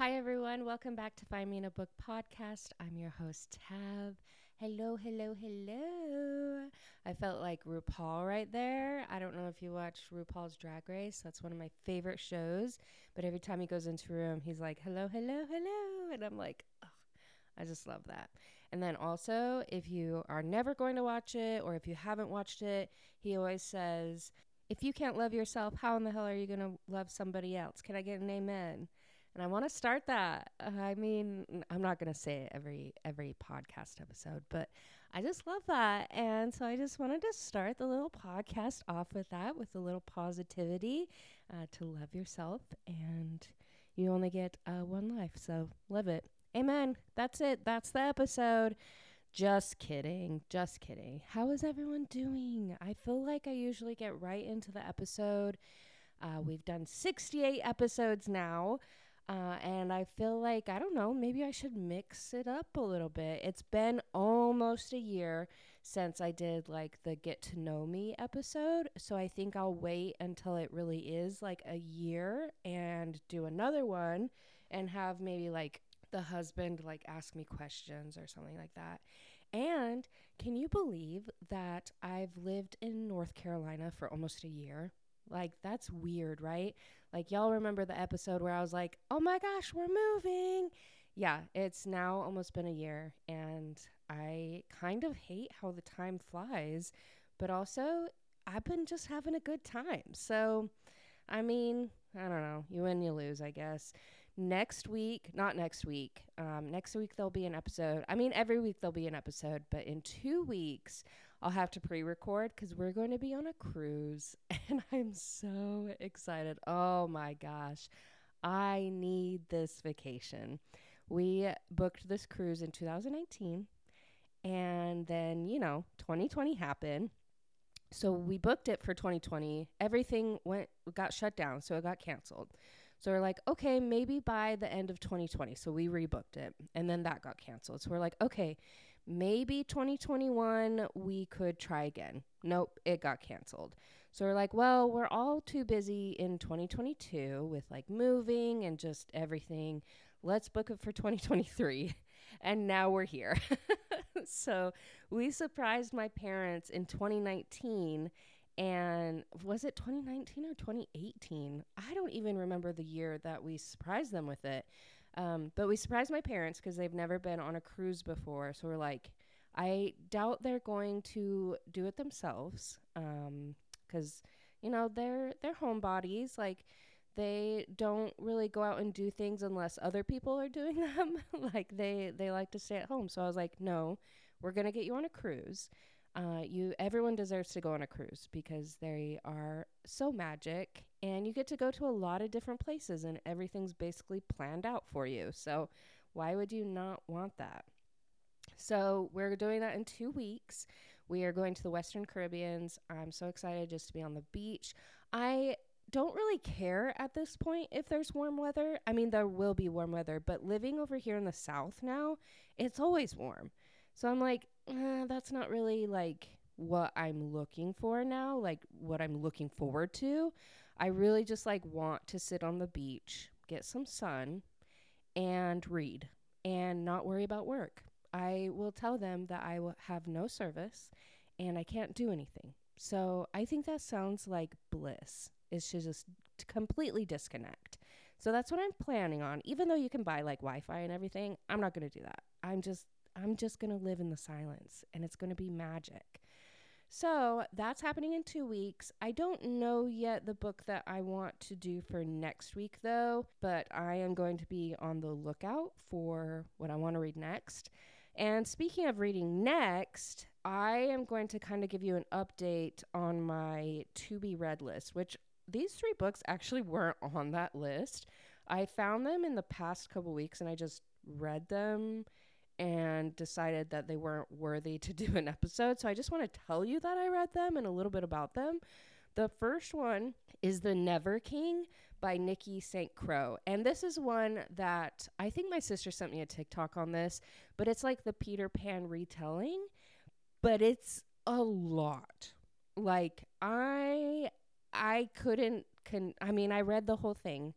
Hi, everyone. Welcome back to Find Me in a Book podcast. I'm your host, Tab. Hello, hello, hello. I felt like RuPaul right there. I don't know if you watch RuPaul's Drag Race. That's one of my favorite shows. But every time he goes into a room, he's like, hello, hello, hello. And I'm like, oh, I just love that. And then also, if you are never going to watch it or if you haven't watched it, he always says, if you can't love yourself, how in the hell are you going to love somebody else? Can I get an amen? And I want to start that. Uh, I mean, I'm not going to say it every every podcast episode, but I just love that, and so I just wanted to start the little podcast off with that, with a little positivity, uh, to love yourself, and you only get uh, one life, so live it. Amen. That's it. That's the episode. Just kidding. Just kidding. How is everyone doing? I feel like I usually get right into the episode. Uh, we've done 68 episodes now. Uh, and I feel like, I don't know, maybe I should mix it up a little bit. It's been almost a year since I did like the Get to Know Me episode. So I think I'll wait until it really is like a year and do another one and have maybe like the husband like ask me questions or something like that. And can you believe that I've lived in North Carolina for almost a year? Like, that's weird, right? Like, y'all remember the episode where I was like, oh my gosh, we're moving. Yeah, it's now almost been a year, and I kind of hate how the time flies, but also I've been just having a good time. So, I mean, I don't know. You win, you lose, I guess. Next week, not next week, um, next week there'll be an episode. I mean, every week there'll be an episode, but in two weeks, I'll have to pre record because we're going to be on a cruise and I'm so excited. Oh my gosh. I need this vacation. We booked this cruise in 2019 and then, you know, 2020 happened. So we booked it for 2020. Everything went got shut down, so it got canceled. So we're like, okay, maybe by the end of 2020. So we rebooked it and then that got canceled. So we're like, okay, maybe 2021 we could try again. Nope, it got canceled. So we're like, well, we're all too busy in 2022 with like moving and just everything. Let's book it for 2023. and now we're here. so we surprised my parents in 2019 and was it 2019 or 2018? I don't even remember the year that we surprised them with it. Um, but we surprised my parents because they've never been on a cruise before. So we're like, I doubt they're going to do it themselves because, um, you know, they're, they're homebodies. Like, they don't really go out and do things unless other people are doing them. like, they, they like to stay at home. So I was like, no, we're going to get you on a cruise. Uh, you everyone deserves to go on a cruise because they are so magic and you get to go to a lot of different places and everything's basically planned out for you. So why would you not want that? So we're doing that in two weeks. We are going to the Western Caribbeans. I'm so excited just to be on the beach. I don't really care at this point if there's warm weather. I mean, there will be warm weather, but living over here in the South now, it's always warm. So I'm like, eh, that's not really like what I'm looking for now, like what I'm looking forward to. I really just like want to sit on the beach, get some sun, and read and not worry about work. I will tell them that I will have no service and I can't do anything. So I think that sounds like bliss. It's just completely disconnect. So that's what I'm planning on. Even though you can buy like Wi-Fi and everything, I'm not going to do that. I'm just I'm just going to live in the silence and it's going to be magic. So that's happening in two weeks. I don't know yet the book that I want to do for next week, though, but I am going to be on the lookout for what I want to read next. And speaking of reading next, I am going to kind of give you an update on my to be read list, which these three books actually weren't on that list. I found them in the past couple weeks and I just read them and decided that they weren't worthy to do an episode. So I just want to tell you that I read them and a little bit about them. The first one is The Never King by Nikki St. Crow. And this is one that I think my sister sent me a TikTok on this, but it's like the Peter Pan retelling, but it's a lot. Like I I couldn't can I mean I read the whole thing,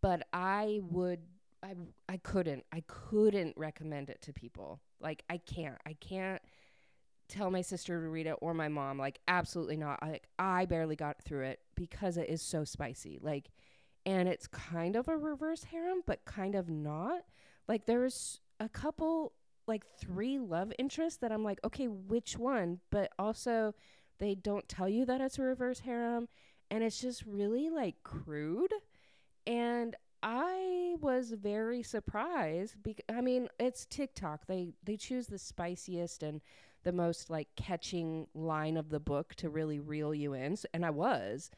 but I would I I couldn't I couldn't recommend it to people. Like I can't. I can't tell my sister to read it or my mom. Like absolutely not. Like I barely got through it because it is so spicy. Like and it's kind of a reverse harem but kind of not. Like there's a couple like three love interests that I'm like, okay, which one? But also they don't tell you that it's a reverse harem and it's just really like crude and I was very surprised. Because I mean, it's TikTok. They they choose the spiciest and the most like catching line of the book to really reel you in, and I was.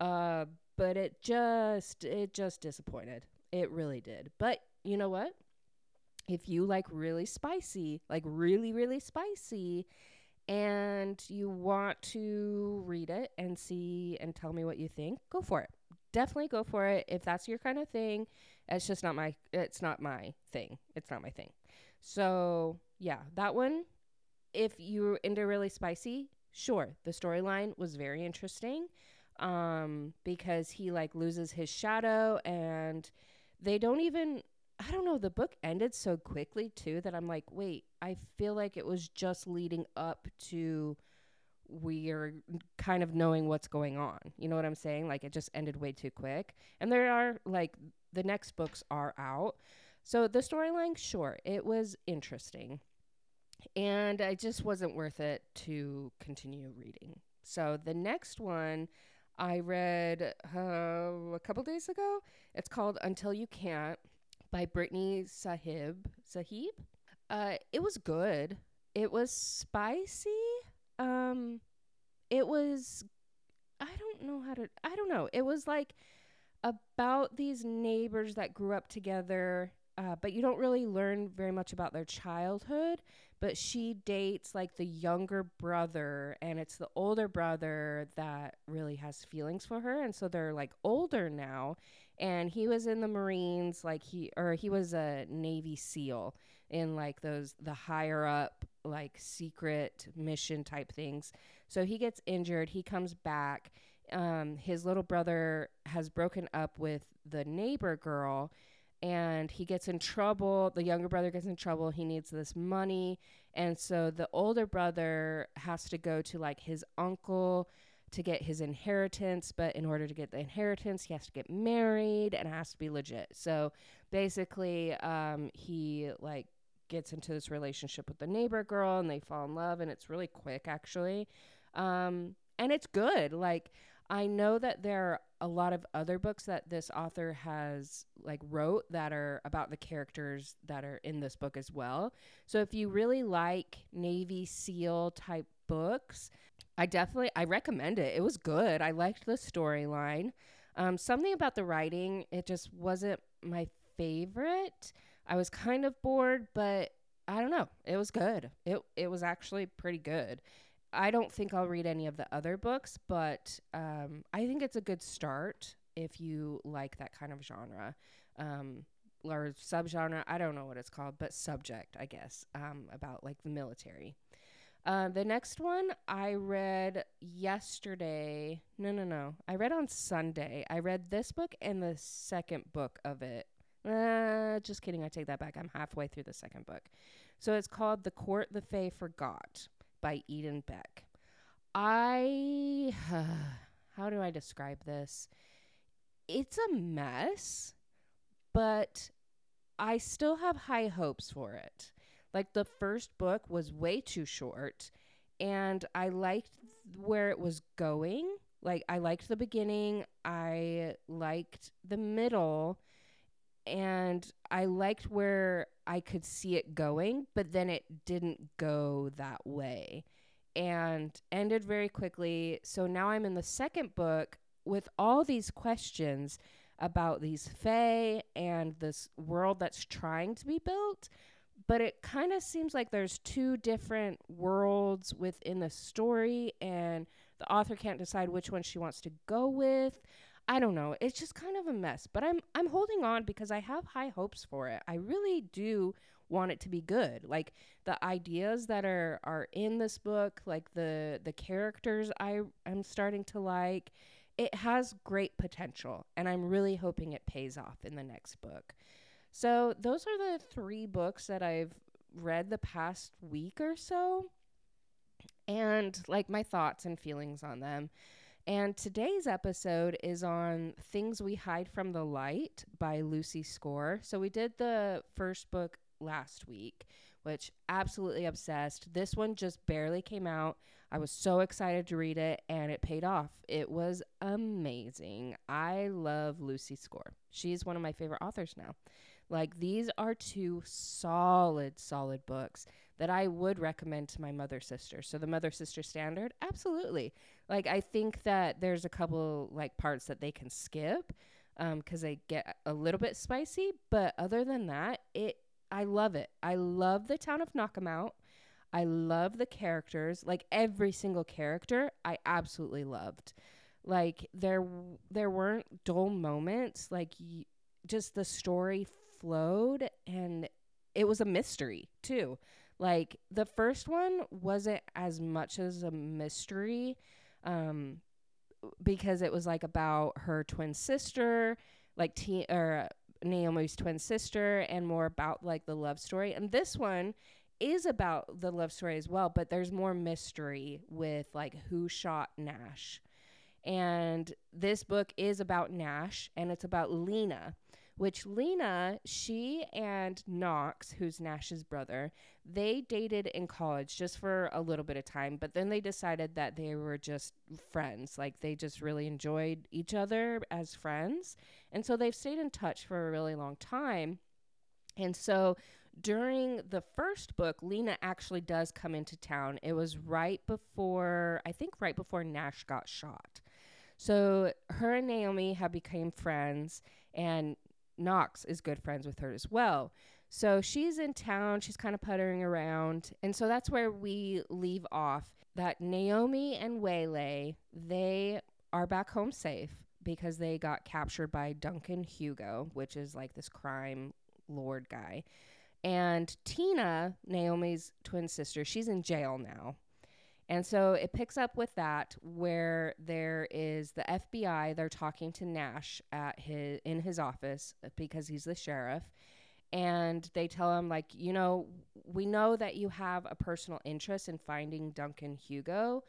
Uh, but it just it just disappointed. It really did. But you know what? If you like really spicy, like really really spicy, and you want to read it and see and tell me what you think, go for it definitely go for it if that's your kind of thing. It's just not my it's not my thing. It's not my thing. So, yeah, that one if you're into really spicy, sure, the storyline was very interesting. Um because he like loses his shadow and they don't even I don't know, the book ended so quickly too that I'm like, wait, I feel like it was just leading up to we are kind of knowing what's going on. You know what I'm saying? Like it just ended way too quick. And there are like the next books are out. So the storyline, sure, it was interesting. And it just wasn't worth it to continue reading. So the next one I read uh, a couple days ago. It's called Until You Can't by Brittney Sahib. Sahib? Uh, it was good. It was spicy um it was I don't know how to I don't know. It was like about these neighbors that grew up together, uh, but you don't really learn very much about their childhood. But she dates like the younger brother, and it's the older brother that really has feelings for her. And so they're like older now. And he was in the Marines, like he, or he was a Navy SEAL in like those, the higher up like secret mission type things. So he gets injured. He comes back. Um, his little brother has broken up with the neighbor girl and he gets in trouble. The younger brother gets in trouble. He needs this money. And so the older brother has to go to like his uncle to get his inheritance. But in order to get the inheritance, he has to get married and has to be legit. So basically, um, he like gets into this relationship with the neighbor girl and they fall in love and it's really quick actually. Um, and it's good. Like i know that there are a lot of other books that this author has like wrote that are about the characters that are in this book as well. So if you really like navy seal type books i definitely i recommend it. It was good. I liked the storyline. Um, something about the writing it just wasn't my favorite I was kind of bored, but I don't know. It was good. It it was actually pretty good. I don't think I'll read any of the other books, but um, I think it's a good start if you like that kind of genre um, or subgenre. I don't know what it's called, but subject, I guess, um, about like the military. Uh, the next one I read yesterday. No, no, no. I read on Sunday. I read this book and the second book of it uh, just kidding. I take that back. I'm halfway through the second book. So it's called The Court the Fae Forgot by Eden Beck. I. Uh, how do I describe this? It's a mess, but I still have high hopes for it. Like the first book was way too short, and I liked where it was going. Like, I liked the beginning, I liked the middle and I liked where I could see it going, but then it didn't go that way and ended very quickly. So now I'm in the second book with all these questions about these fae and this world that's trying to be built. But it kind of seems like there's two different worlds within the story, and the author can't decide which one she wants to go with. I don't know. It's just kind of a mess, but I'm I'm holding on because I have high hopes for it. I really do want it to be good. Like the ideas that are are in this book, like the the characters I am starting to like, it has great potential and I'm really hoping it pays off in the next book. So, those are the three books that I've read the past week or so, and like my thoughts and feelings on them. And today's episode is on Things We Hide from the Light by Lucy Score. So, we did the first book last week, which absolutely obsessed. This one just barely came out. I was so excited to read it and it paid off. It was amazing. I love Lucy Score. She's one of my favorite authors now. Like these are two solid solid books that I would recommend to my mother sister. So the mother sister standard, absolutely. Like I think that there's a couple like parts that they can skip um cuz they get a little bit spicy, but other than that, it I love it. I love the town of Knockemout. I love the characters. Like every single character, I absolutely loved. Like there there weren't dull moments. Like y- just the story flowed and it was a mystery too. Like the first one wasn't as much as a mystery um because it was like about her twin sister, like T or Naomi's twin sister and more about like the love story. And this one is about the love story as well, but there's more mystery with like who shot Nash. And this book is about Nash and it's about Lena, which Lena, she and Knox, who's Nash's brother, they dated in college just for a little bit of time, but then they decided that they were just friends. Like they just really enjoyed each other as friends. And so they've stayed in touch for a really long time. And so during the first book, Lena actually does come into town. It was right before, I think, right before Nash got shot. So her and Naomi have become friends, and Knox is good friends with her as well. So she's in town, she's kind of puttering around. And so that's where we leave off that Naomi and Waylay, they are back home safe because they got captured by Duncan Hugo, which is like this crime lord guy. And Tina, Naomi's twin sister, she's in jail now. And so it picks up with that where there is the FBI, they're talking to Nash at his in his office because he's the sheriff. And they tell him like, you know, we know that you have a personal interest in finding Duncan Hugo.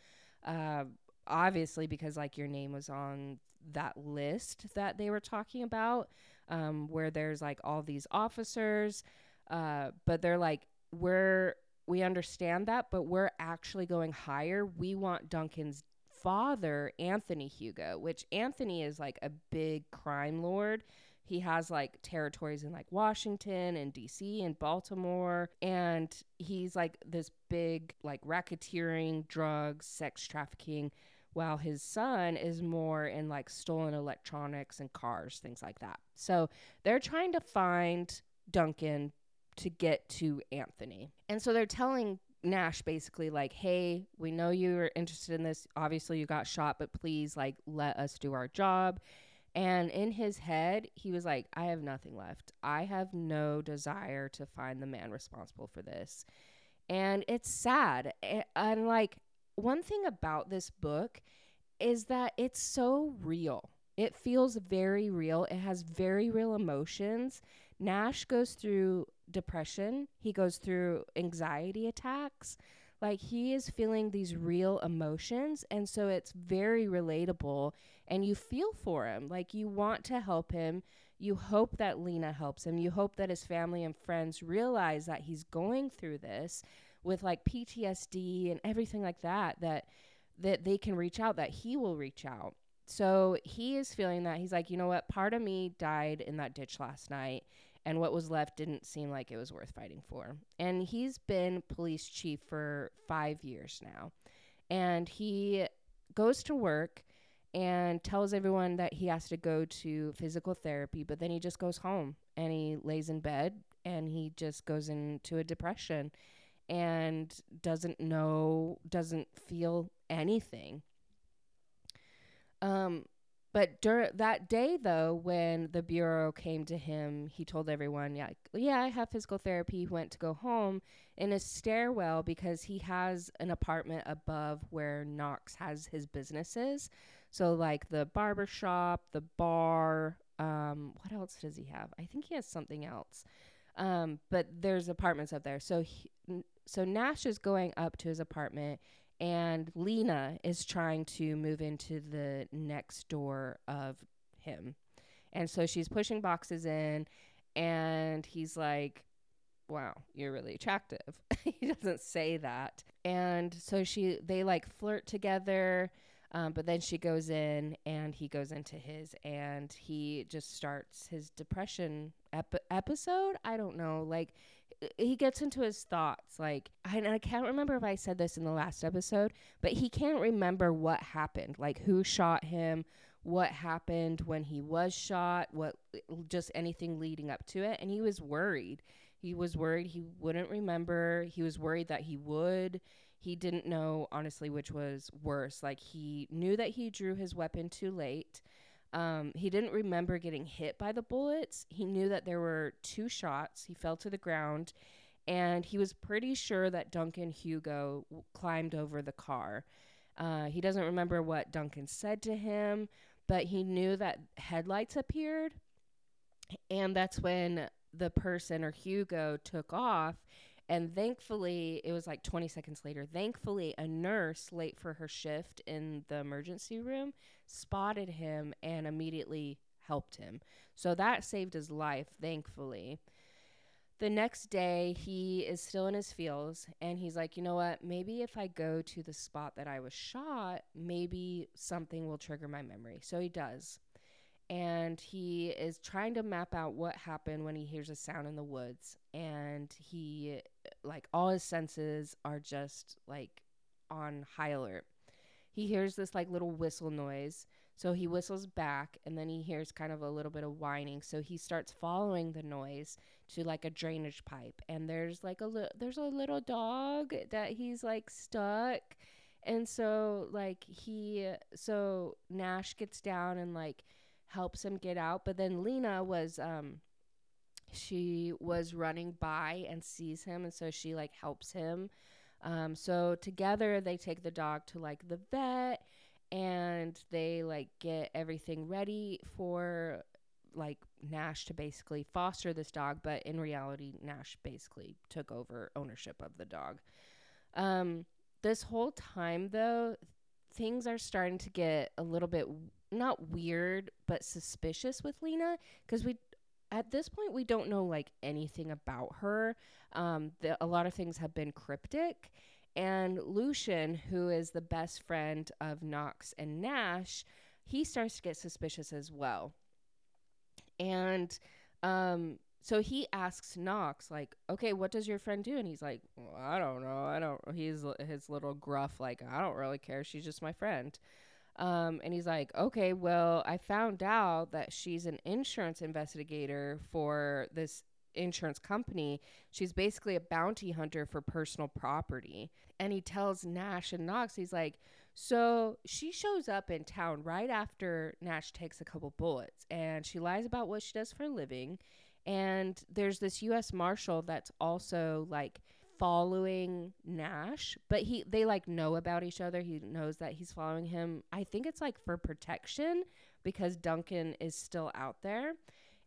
Uh, obviously because like your name was on that list that they were talking about um, where there's like all these officers uh, but they're like, we're we understand that, but we're actually going higher. We want Duncan's father, Anthony Hugo, which Anthony is like a big crime lord. He has like territories in like Washington and DC and Baltimore. And he's like this big, like racketeering, drugs, sex trafficking, while his son is more in like stolen electronics and cars, things like that. So they're trying to find Duncan to get to Anthony. And so they're telling Nash basically like, "Hey, we know you're interested in this. Obviously you got shot, but please like let us do our job." And in his head, he was like, "I have nothing left. I have no desire to find the man responsible for this." And it's sad. And like one thing about this book is that it's so real. It feels very real. It has very real emotions. Nash goes through depression, he goes through anxiety attacks. Like he is feeling these real emotions. And so it's very relatable. And you feel for him. Like you want to help him. You hope that Lena helps him. You hope that his family and friends realize that he's going through this with like PTSD and everything like that, that that they can reach out, that he will reach out. So he is feeling that he's like, you know what, part of me died in that ditch last night and what was left didn't seem like it was worth fighting for. And he's been police chief for five years now. And he goes to work and tells everyone that he has to go to physical therapy, but then he just goes home and he lays in bed and he just goes into a depression and doesn't know, doesn't feel anything. Um, but dur- that day, though, when the bureau came to him, he told everyone, "Yeah, yeah, I have physical therapy." He went to go home in a stairwell because he has an apartment above where Knox has his businesses. So, like the barber shop, the bar, Um, what else does he have? I think he has something else. Um, but there's apartments up there. So he, so Nash is going up to his apartment and Lena is trying to move into the next door of him. And so she's pushing boxes in and he's like, "Wow, you're really attractive." he doesn't say that. And so she they like flirt together. Um, but then she goes in and he goes into his and he just starts his depression ep- episode. I don't know. Like he gets into his thoughts. Like I, I can't remember if I said this in the last episode, but he can't remember what happened. Like who shot him, what happened when he was shot, what just anything leading up to it. And he was worried. He was worried he wouldn't remember. He was worried that he would he didn't know honestly which was worse. Like he knew that he drew his weapon too late. Um, he didn't remember getting hit by the bullets. He knew that there were two shots. He fell to the ground, and he was pretty sure that Duncan Hugo w- climbed over the car. Uh, he doesn't remember what Duncan said to him, but he knew that headlights appeared, and that's when the person or Hugo took off and thankfully, it was like 20 seconds later. Thankfully, a nurse late for her shift in the emergency room spotted him and immediately helped him. So that saved his life, thankfully. The next day, he is still in his feels and he's like, you know what? Maybe if I go to the spot that I was shot, maybe something will trigger my memory. So he does and he is trying to map out what happened when he hears a sound in the woods and he like all his senses are just like on high alert. He hears this like little whistle noise. So he whistles back and then he hears kind of a little bit of whining. So he starts following the noise to like a drainage pipe. And there's like a li- there's a little dog that he's like stuck. And so like he so nash gets down and like helps him get out. But then Lena was um she was running by and sees him and so she like helps him. Um so together they take the dog to like the vet and they like get everything ready for like Nash to basically foster this dog, but in reality Nash basically took over ownership of the dog. Um this whole time though things are starting to get a little bit not weird but suspicious with Lena because we at this point we don't know like anything about her. Um, the, a lot of things have been cryptic, and lucian who is the best friend of Knox and Nash, he starts to get suspicious as well. And um, so he asks Knox, like, okay, what does your friend do? And he's like, well, I don't know. I don't. He's his little gruff, like, I don't really care. She's just my friend. Um, and he's like, okay, well, I found out that she's an insurance investigator for this insurance company. She's basically a bounty hunter for personal property. And he tells Nash and Knox, he's like, so she shows up in town right after Nash takes a couple bullets and she lies about what she does for a living. And there's this US Marshal that's also like following Nash, but he they like know about each other. He knows that he's following him. I think it's like for protection because Duncan is still out there.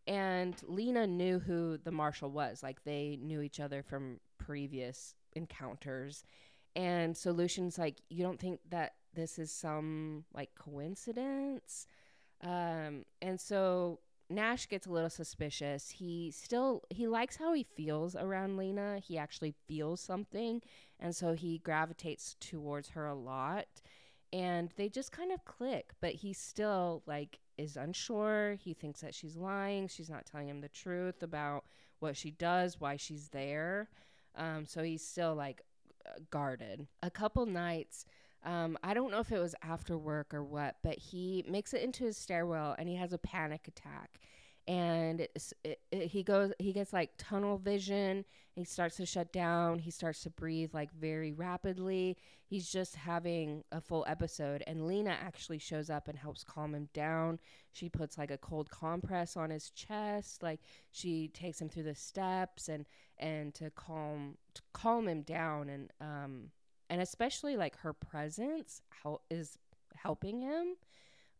And Lena knew who the marshal was. Like they knew each other from previous encounters. And so Lucian's like, You don't think that this is some like coincidence? Um, and so Nash gets a little suspicious. He still he likes how he feels around Lena. He actually feels something, and so he gravitates towards her a lot. And they just kind of click, but he still like is unsure. He thinks that she's lying. She's not telling him the truth about what she does, why she's there. Um, so he's still like guarded. A couple nights um, I don't know if it was after work or what, but he makes it into his stairwell and he has a panic attack. And it, it, he goes, he gets like tunnel vision. He starts to shut down. He starts to breathe like very rapidly. He's just having a full episode. And Lena actually shows up and helps calm him down. She puts like a cold compress on his chest. Like she takes him through the steps and and to calm to calm him down. And um, and especially like her presence is helping him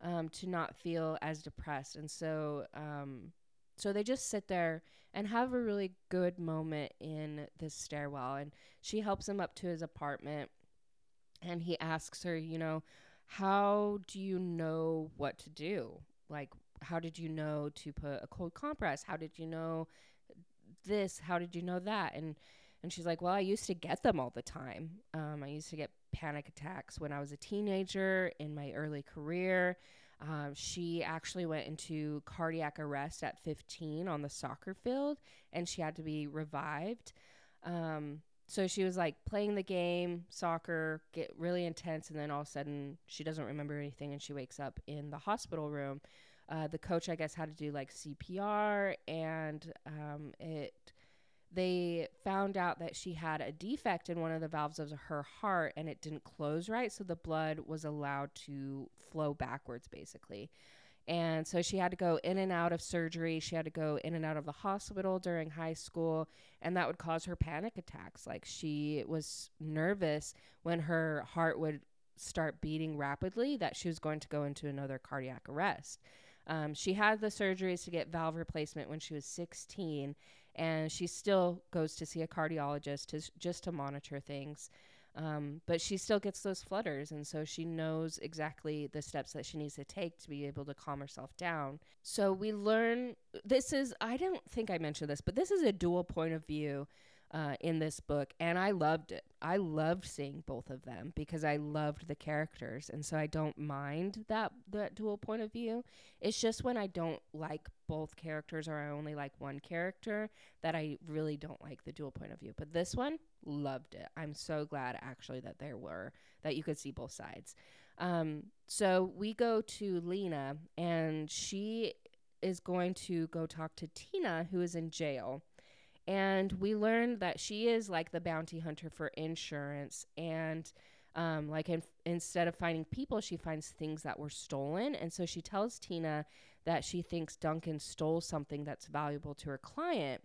um, to not feel as depressed. And so, um, so they just sit there and have a really good moment in this stairwell. And she helps him up to his apartment, and he asks her, you know, how do you know what to do? Like, how did you know to put a cold compress? How did you know this? How did you know that? And and she's like, well, I used to get them all the time. Um, I used to get panic attacks when I was a teenager in my early career. Um, she actually went into cardiac arrest at 15 on the soccer field and she had to be revived. Um, so she was like playing the game, soccer, get really intense, and then all of a sudden she doesn't remember anything and she wakes up in the hospital room. Uh, the coach, I guess, had to do like CPR and um, it they found out that she had a defect in one of the valves of her heart and it didn't close right. So the blood was allowed to flow backwards, basically. And so she had to go in and out of surgery. She had to go in and out of the hospital during high school. And that would cause her panic attacks. Like she was nervous when her heart would start beating rapidly that she was going to go into another cardiac arrest. Um, she had the surgeries to get valve replacement when she was 16 and she still goes to see a cardiologist to, just to monitor things. Um, but she still gets those flutters, and so she knows exactly the steps that she needs to take to be able to calm herself down. So we learn this is, I don't think I mentioned this, but this is a dual point of view uh, in this book, and I loved it. I loved seeing both of them because I loved the characters, and so I don't mind that that dual point of view. It's just when I don't like both characters or I only like one character that I really don't like the dual point of view. But this one, loved it. I'm so glad actually that there were that you could see both sides. Um, so we go to Lena, and she is going to go talk to Tina, who is in jail and we learned that she is like the bounty hunter for insurance. And um, like in, instead of finding people she finds things that were stolen. And so she tells tina that she thinks duncan stole something that's valuable to her client.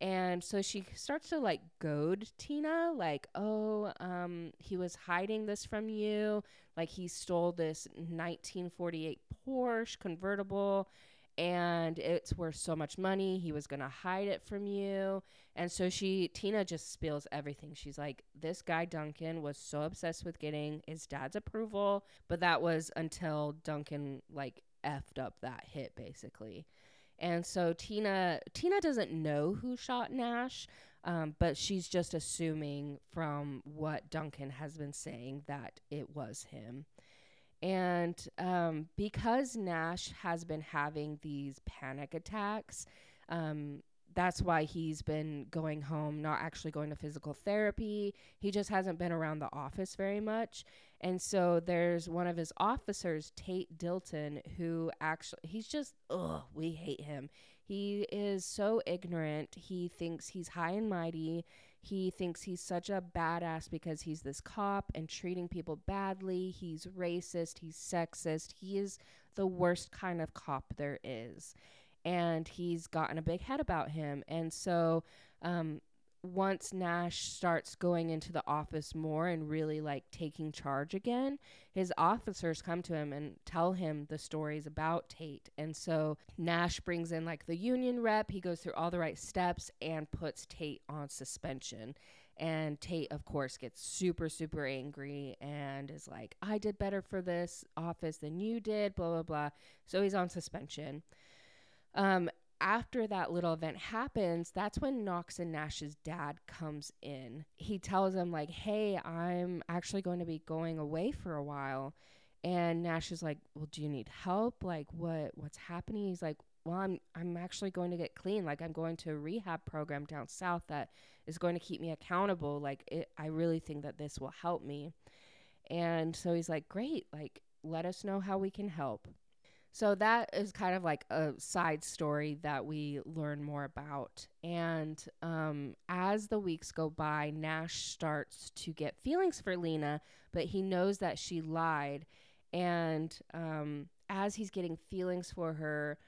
And so she starts to like goad tina like oh um, he was hiding this from you. Like he stole this 1948 porsche convertible and it's worth so much money. He was going to hide it from you. And so she, Tina just spills everything. She's like, this guy, Duncan, was so obsessed with getting his dad's approval, but that was until Duncan, like, effed up that hit, basically. And so Tina, Tina doesn't know who shot Nash, um, but she's just assuming from what Duncan has been saying that it was him. And um, because Nash has been having these panic attacks, um, that's why he's been going home, not actually going to physical therapy. He just hasn't been around the office very much. And so there's one of his officers, Tate Dilton, who actually, he's just, ugh, we hate him. He is so ignorant. He thinks he's high and mighty. He thinks he's such a badass because he's this cop and treating people badly. He's racist. He's sexist. He is the worst kind of cop there is. And he's gotten a big head about him. And so um, once Nash starts going into the office more and really like taking charge again, his officers come to him and tell him the stories about Tate. And so Nash brings in like the union rep, he goes through all the right steps and puts Tate on suspension. And Tate, of course, gets super, super angry and is like, I did better for this office than you did, blah, blah, blah. So he's on suspension. Um, after that little event happens, that's when Knox and Nash's dad comes in. He tells him like, "Hey, I'm actually going to be going away for a while." And Nash is like, "Well, do you need help? Like what what's happening?" He's like, "Well, I'm I'm actually going to get clean. Like I'm going to a rehab program down south that is going to keep me accountable. Like it, I really think that this will help me." And so he's like, "Great. Like let us know how we can help." So that is kind of like a side story that we learn more about. And um, as the weeks go by, Nash starts to get feelings for Lena, but he knows that she lied. And um, as he's getting feelings for her,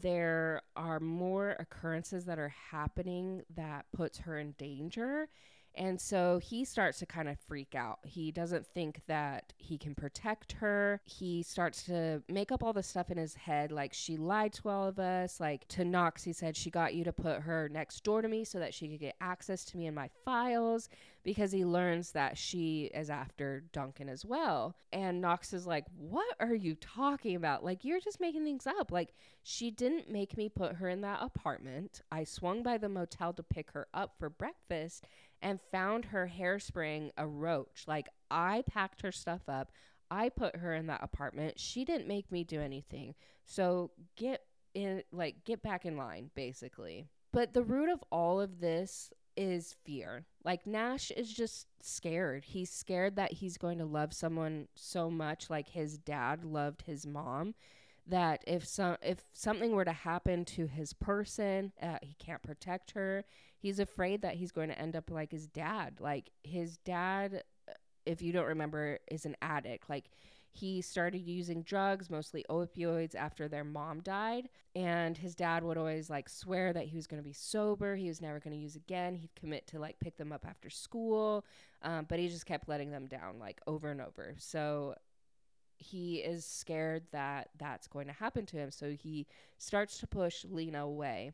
there are more occurrences that are happening that puts her in danger And so he starts to kind of freak out. He doesn't think that he can protect her. He starts to make up all the stuff in his head like she lied to all of us. Like to Knox, he said she got you to put her next door to me so that she could get access to me and my files because he learns that she is after Duncan as well. And Knox is like, What are you talking about? Like, you're just making things up. Like, she didn't make me put her in that apartment. I swung by the motel to pick her up for breakfast and found her hairspring a roach. Like, I packed her stuff up. I put her in that apartment. She didn't make me do anything. So get in, like, get back in line, basically. But the root of all of this is fear. Like Nash is just scared. He's scared that he's going to love someone so much like his dad loved his mom that if some if something were to happen to his person, uh, he can't protect her. He's afraid that he's going to end up like his dad. Like his dad if you don't remember is an addict. Like he started using drugs, mostly opioids, after their mom died. And his dad would always like swear that he was going to be sober. He was never going to use again. He'd commit to like pick them up after school. Um, but he just kept letting them down like over and over. So he is scared that that's going to happen to him. So he starts to push Lena away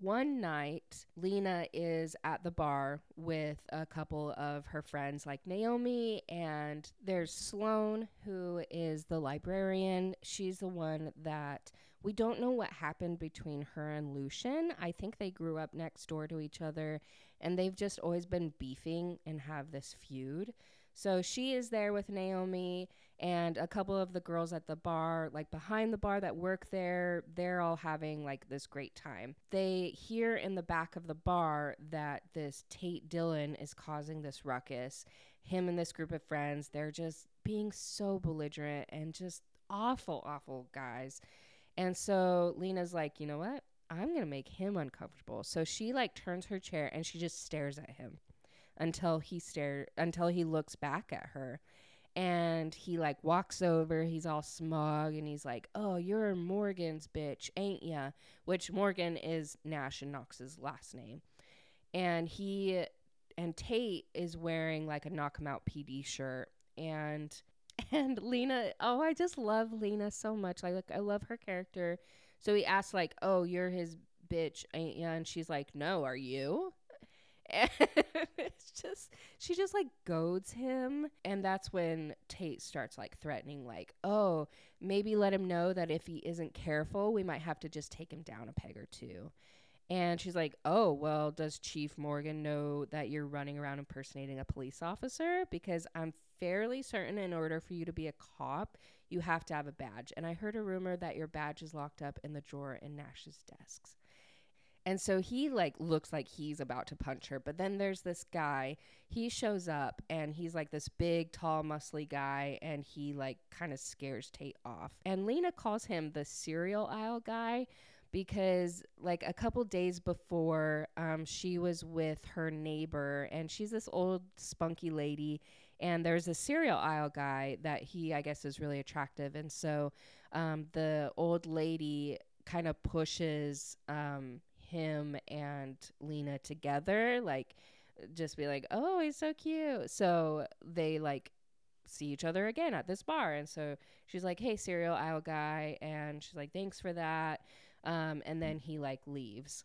one night, Lena is at the bar with a couple of her friends, like Naomi, and there's Sloane, who is the librarian. She's the one that we don't know what happened between her and Lucian. I think they grew up next door to each other, and they've just always been beefing and have this feud. So she is there with Naomi and a couple of the girls at the bar, like behind the bar that work there, they're all having like this great time. They hear in the back of the bar that this Tate Dilton is causing this ruckus. Him and this group of friends, they're just being so belligerent and just awful, awful guys. And so Lena's like, you know what? I'm going to make him uncomfortable. So she like turns her chair and she just stares at him until he stare until he looks back at her. And he like walks over he's all smug and he's like oh you're morgan's bitch ain't ya? Which morgan is nash and knox's last name. And he and tate is wearing like a Knockemout pd shirt. And and lena oh i just love lena so much. Like, like i love her character. So he asks like oh you're his bitch ain't ya? And she's like no are you and it's just she just like goads him and that's when tate starts like threatening like oh maybe let him know that if he isn't careful we might have to just take him down a peg or two. And she's like oh well does chief morgan know that you're running around impersonating a police officer? Because i'm fairly certain in order for you to be a cop you have to have a badge. And i heard a rumor that your badge is locked up in the drawer in nash's desks and so he like looks like he's about to punch her, but then there's this guy. He shows up and he's like this big, tall, muscly guy and he like kind of scares Tate off. And Lena calls him the cereal aisle guy because like a couple days before um, she was with her neighbor and she's this old spunky lady and there's a cereal aisle guy that he i guess is really attractive and so um, the old lady kind of pushes um, him and Lena together, like just be like, "Oh, he's so cute." So they like see each other again at this bar, and so she's like, "Hey, cereal aisle guy," and she's like, "Thanks for that." Um, and then he like leaves.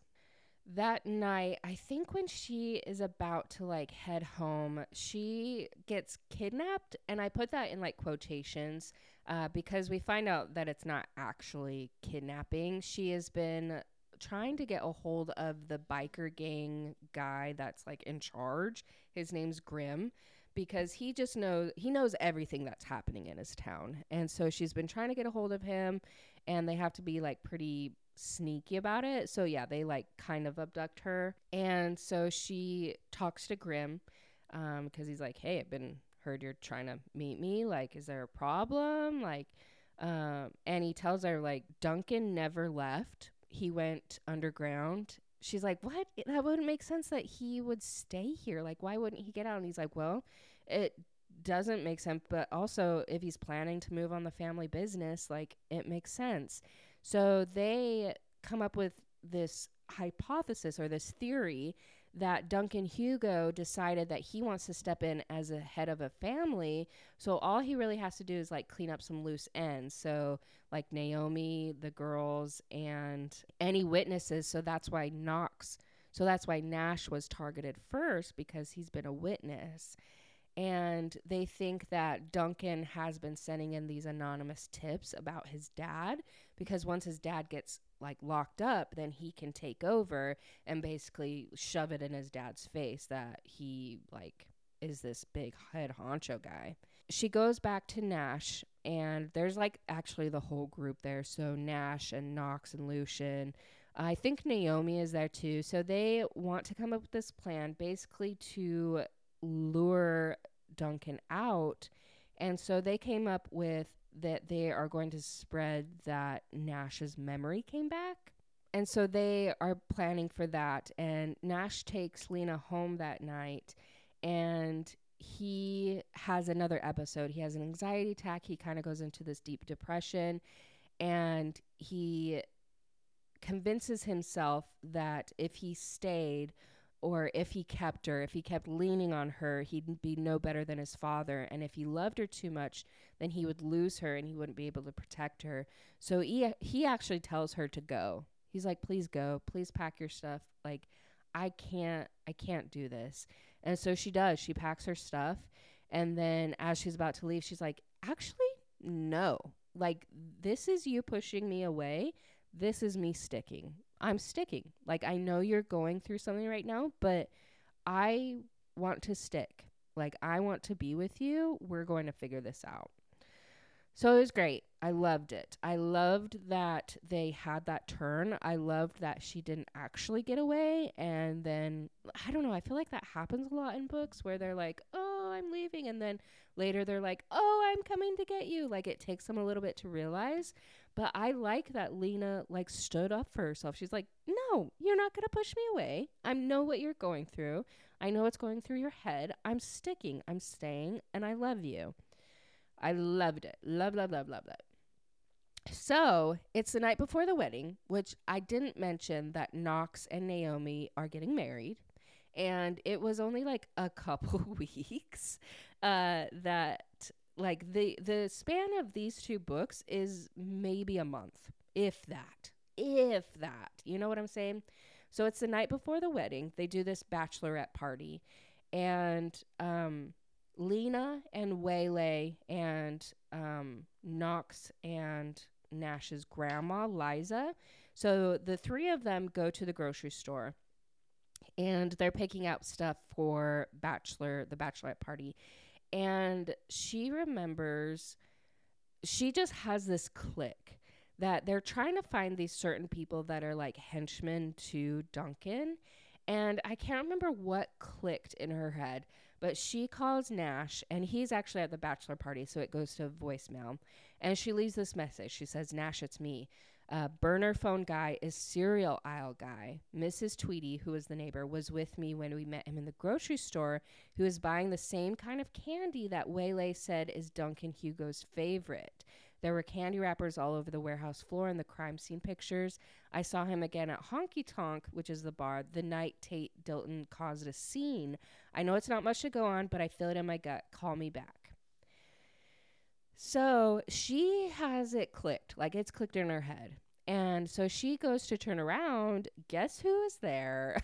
That night, I think when she is about to like head home, she gets kidnapped, and I put that in like quotations uh, because we find out that it's not actually kidnapping. She has been trying to get a hold of the biker gang guy that's like in charge. His name's Grim because he just knows he knows everything that's happening in his town. And so she's been trying to get a hold of him and they have to be like pretty sneaky about it. So yeah, they like kind of abduct her. And so she talks to Grim um because he's like, "Hey, I've been heard you're trying to meet me. Like, is there a problem?" Like um, and he tells her like Duncan never left, he went underground. She's like, What? That wouldn't make sense that he would stay here. Like, why wouldn't he get out? And he's like, Well, it doesn't make sense. But also, if he's planning to move on the family business, like, it makes sense. So they come up with this hypothesis or this theory that Duncan Hugo decided that he wants to step in as a head of a family. So all he really has to do is like clean up some loose ends. So like Naomi, the girls, and any witnesses. So that's why Knox, so that's why Nash was targeted first because he's been a witness. And they think that Duncan has been sending in these anonymous tips about his dad because once his dad gets like locked up, then he can take over and basically shove it in his dad's face that he like is this big head honcho guy. She goes back to Nash and there's like actually the whole group there. So Nash and Knox and Lucian. I think Naomi is there too. So they want to come up with this plan basically to lure Duncan out. And so they came up with that they are going to spread that Nash's memory came back. And so they are planning for that. And Nash takes Lina home that night and he has another episode. He has an anxiety attack. He kind of goes into this deep depression and he convinces himself that if he stayed, or if he kept her, if he kept leaning on her, he'd be no better than his father. And if he loved her too much, then he would lose her and he wouldn't be able to protect her. So he he actually tells her to go. He's like, "Please go. Please pack your stuff. Like, I can't I can't do this." And so she does. She packs her stuff, and then as she's about to leave, she's like, "Actually, no. Like this is you pushing me away. This is me sticking. I'm sticking. Like I know you're going through something right now, but I want to stick. Like I want to be with you. We're going to figure this out. So it was great. I loved it. I loved that they had that turn. I loved that she didn't actually get away. And then, I don't know, I feel like that happens a lot in books where they're like, oh, I'm leaving. And then later they're like, oh, I'm coming to get you. Like it takes them a little bit to realize. But I like that Lina like stood up for herself. She's like, "No, you're not going to push me away. I know what you're going through. I know what's going through your head. I'm sticking. I'm staying and I love you." I loved it. Love, love, love, love that. So, it's the night before the wedding, which I didn't mention that Knox and Naomi are getting married. And it was only like a couple weeks uh, that like the the span of these two books is maybe a month, if that. If that. You know what I'm saying? So it's the night before the wedding. They do this bachelorette party and um Lina and Waylay and um Knox and Nash's grandma, Liza. So the three of them go to the grocery store and they're picking out stuff for bachelor the bachelorette party and she remembers she just has this click that they're trying to find these certain people that are like henchmen to Duncan. And I can't remember what clicked in her head, but she calls Nash, and he's actually at the bachelor party, so it goes to voicemail. And she leaves this message. She says, Nash, it's me. Uh, burner phone guy is cereal aisle guy. Mrs. Tweedy, who was the neighbor, was with me when we met him in the grocery store, who was buying the same kind of candy that Waylay said is Duncan Hugo's favorite. There were candy wrappers all over the warehouse floor and the crime scene pictures. I saw him again at Honky Tonk, which is the bar, the night Tate Dilton caused a scene. I know it's not much to go on, but I feel it in my gut. Call me back. So she has it clicked, like it's clicked in her head. And so she goes to turn around. Guess who is there?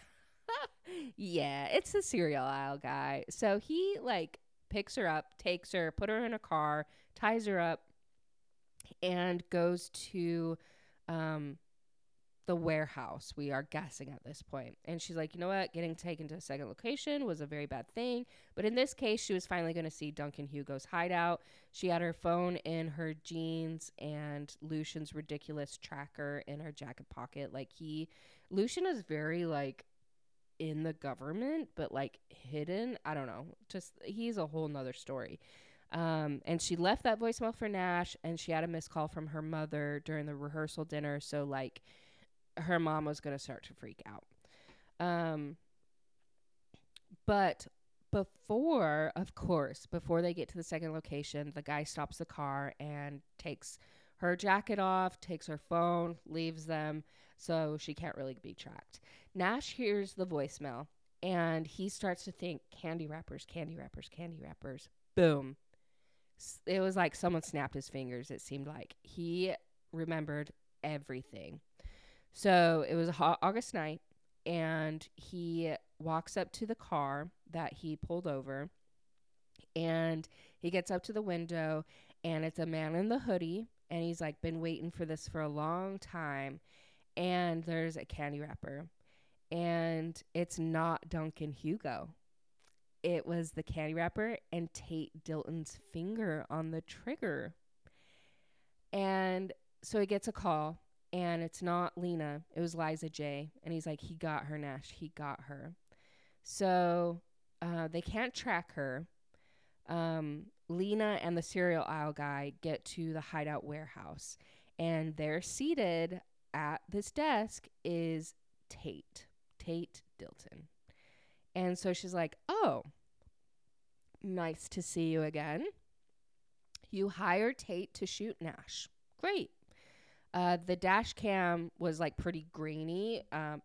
yeah, it's the cereal aisle guy. So he like picks her up, takes her, put her in a car, ties her up, and goes to um, the warehouse. We are guessing at this point. And she's like, you know what? Getting taken to a second location was a very bad thing. But in this case, she was finally going to see Duncan Hugo's hideout. She had her phone in her jeans and Lucian's ridiculous tracker in her jacket pocket. Like, he, Lucian is very, like, in the government, but like hidden. I don't know. Just, he's a whole nother story. Um, and she left that voicemail for Nash, and she had a missed call from her mother during the rehearsal dinner. So, like, her mom was going to start to freak out. Um, but before, of course, before they get to the second location, the guy stops the car and takes her jacket off, takes her phone, leaves them, so she can't really be tracked. Nash hears the voicemail and he starts to think candy wrappers, candy wrappers, candy wrappers. Boom. It was like someone snapped his fingers, it seemed like. He remembered everything. So it was a hot August night, and he walks up to the car that he pulled over, and he gets up to the window, and it's a man in the hoodie, and he's like been waiting for this for a long time, and there's a candy wrapper, and it's not Duncan Hugo. It was the candy wrapper and Tate Dilton's finger on the trigger. And so he gets a call and it's not Lina. It was Liza J. And he's like, he got her, Nash. He got her. So uh, they can't track her. Um, Lina and the cereal aisle guy get to the hideout warehouse, and they're seated at this desk is Tate, Tate Dilton. And so she's like, Oh, nice to see you again. You hire Tate to shoot Nash. Great. Uh, the dash cam was like pretty grainy, um,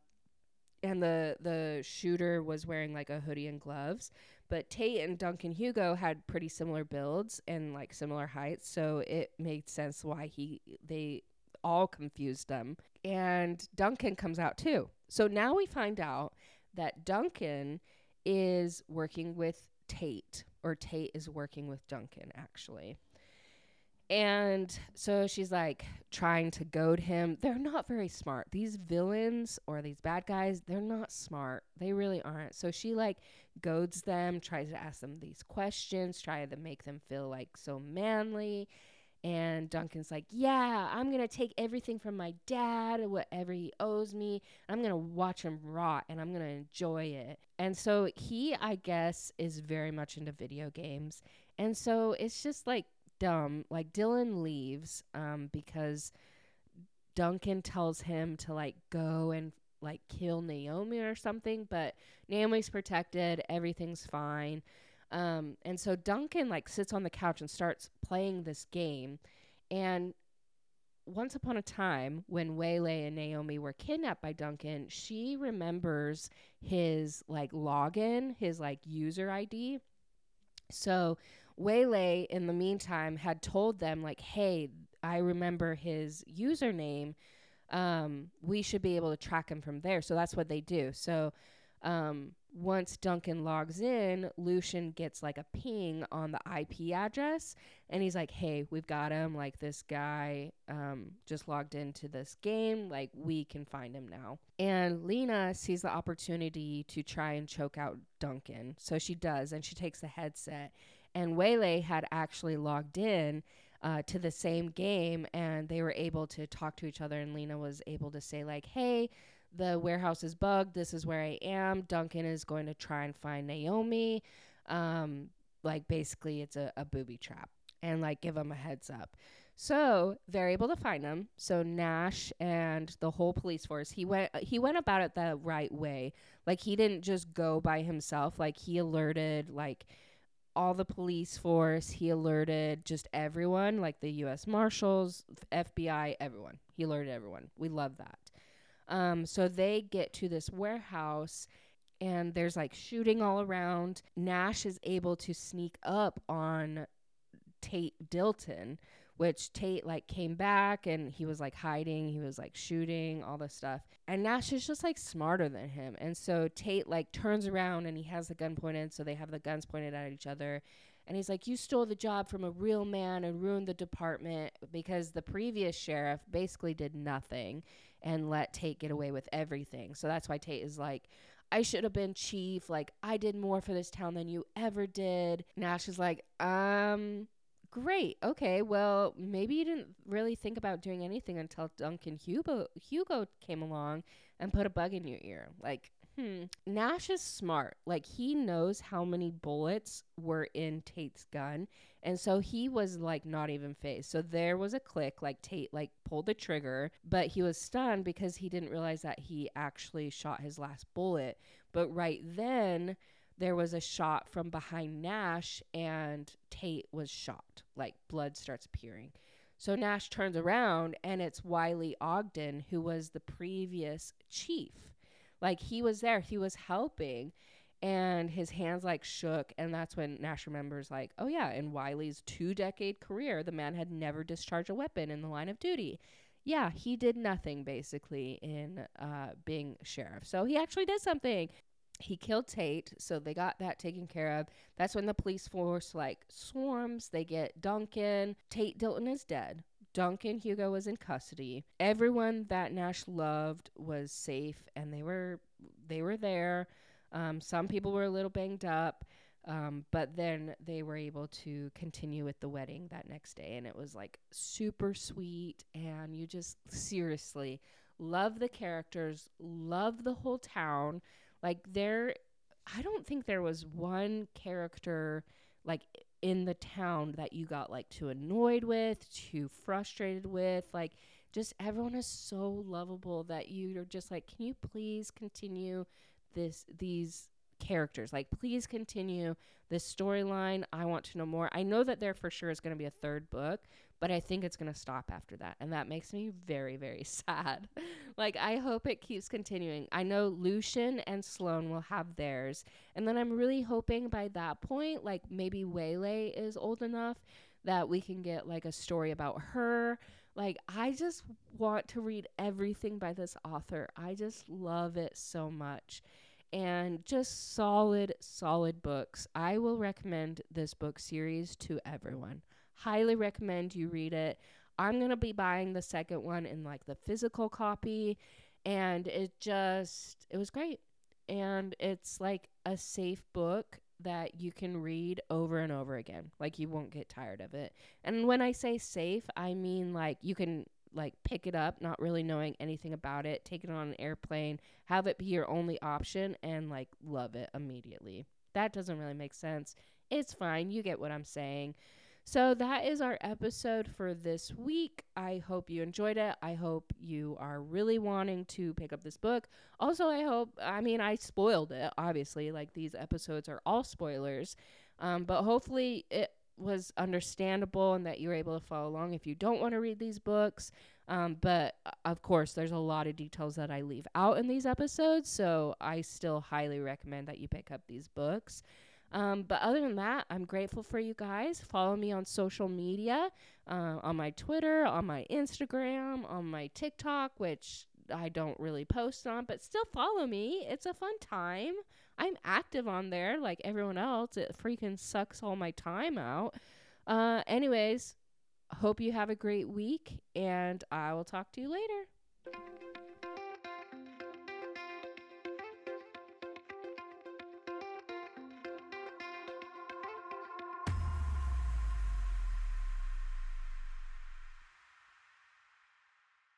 and the the shooter was wearing like a hoodie and gloves. But Tate and Duncan Hugo had pretty similar builds and like similar heights, so it made sense why he they all confused them. And Duncan comes out too. So now we find out that Duncan is working with Tate, or Tate is working with Duncan actually. And so she's like trying to goad him. They're not very smart. These villains or these bad guys, they're not smart. They really aren't. So she like goads them, tries to ask them these questions, try to make them feel like so manly. And Duncan's like, Yeah, I'm going to take everything from my dad, whatever he owes me. I'm going to watch him rot and I'm going to enjoy it. And so he, I guess, is very much into video games. And so it's just like dumb. Like Dilton leaves um, because Duncan tells him to like go and like kill Naomi or something, but Naomi's protected, everything's fine. Um, and so Duncan like sits on the couch and starts playing this game. And once upon a time, when Waylay and Naomi were kidnapped by Duncan, she remembers his like login, his like user ID. So Waylay, in the meantime, had told them, like, hey, I remember his username. Um, we should be able to track him from there. So that's what they do. So um, once Duncan logs in, Lucian gets like a ping on the IP address and he's like, hey, we've got him. Like, this guy um, just logged into this game. Like, we can find him now. And Lina sees the opportunity to try and choke out Duncan. So she does, and she takes the headset and Waylay had actually logged in uh, to the same game and they were able to talk to each other and Lina was able to say like hey the warehouse is bugged this is where I am Duncan is going to try and find Naomi um, like basically it's a, a booby trap and like give them a heads up so they're able to find him. So Nash and the whole police force, he went he went about it the right way. Like he didn't just go by himself. Like he alerted like all the police force. He alerted just everyone, like the U.S. Marshals, FBI, everyone. He alerted everyone. We love that. Um, so they get to this warehouse and there's like shooting all around. Nash is able to sneak up on Tate Dilton, which Tate like came back and he was like hiding, he was like shooting, all this stuff. And Nash is just like smarter than him. And so Tate like turns around and he has the gun pointed, so they have the guns pointed at each other. And he's like, You stole the job from a real man and ruined the department because the previous sheriff basically did nothing and let Tate get away with everything. So that's why Tate is like, I should have been chief. Like, I did more for this town than you ever did. Nash is like, um, Great. Okay. Well, maybe you didn't really think about doing anything until Duncan Hugo Hugo came along and put a bug in your ear. Like, hmm. Nash is smart. Like he knows how many bullets were in Tate's gun, and so he was like not even phased. So there was a click. Like Tate like pulled the trigger, but he was stunned because he didn't realize that he actually shot his last bullet. But right then there was a shot from behind Nash and Tate was shot. Like blood starts appearing. So Nash turns around and it's Wiley Ogden, who was the previous chief. Like he was there, he was helping and his hands like shook and that's when nash remembers like oh yeah in wiley's two decade career the man had never discharged a weapon in the line of duty yeah he did nothing basically in uh, being sheriff so he actually did something he killed tate so they got that taken care of that's when the police force like swarms they get duncan tate dilton is dead Duncan Hugo was in custody. Everyone that Nash loved was safe and they were they were there. Um, some people were a little banged up, um, but then they were able to continue with the wedding that next day. And it was like super sweet. And you just seriously love the characters, love the whole town. Like, there, I don't think there was one character like in the town that you got like too annoyed with, too frustrated with. Like, just everyone is so lovable that you're just like, can you please continue this these characters. Like, please continue this storyline. I want to know more. I know that there for sure is going to be a third book, but I think it's going to stop after that. And that makes me very, very sad. like, I hope it keeps continuing. I know Lucian and Sloane will have theirs. And then I'm really hoping by that point, like, maybe Waylay is old enough that we can get like a story about her. Like, I just want to read everything by this author. I just love it so much and just solid, solid books. I will recommend this book series to everyone. Highly recommend you read it. I'm going to be buying the second one in like the physical copy, and it just, it was great. And it's like a safe book that you can read over and over again. Like you won't get tired of it. And when I say safe, I mean like you can like pick it up not really knowing anything about it, take it on an airplane, have it be your only option and like love it immediately. That doesn't really make sense. It's fine. You get what I'm saying. So that is our episode for this week. I hope you enjoyed it. I hope you are really wanting to pick up this book. Also, I hope, I mean, I spoiled it, obviously. Like these episodes are all spoilers. Um, but hopefully it was understandable and that you were able to follow along if you don't want to read these books. Um, but uh, of course, there's a lot of details that I leave out in these episodes, so I still highly recommend that you pick up these books. Um, but other than that, I'm grateful for you guys. Follow me on social media, uh, on my Twitter, on my Instagram, on my TikTok, which I don't really post on, but still follow me. It's a fun time. I'm active on there like everyone else. It freaking sucks all my time out. Uh, anyways, hope you have a great week, and I will talk to you later.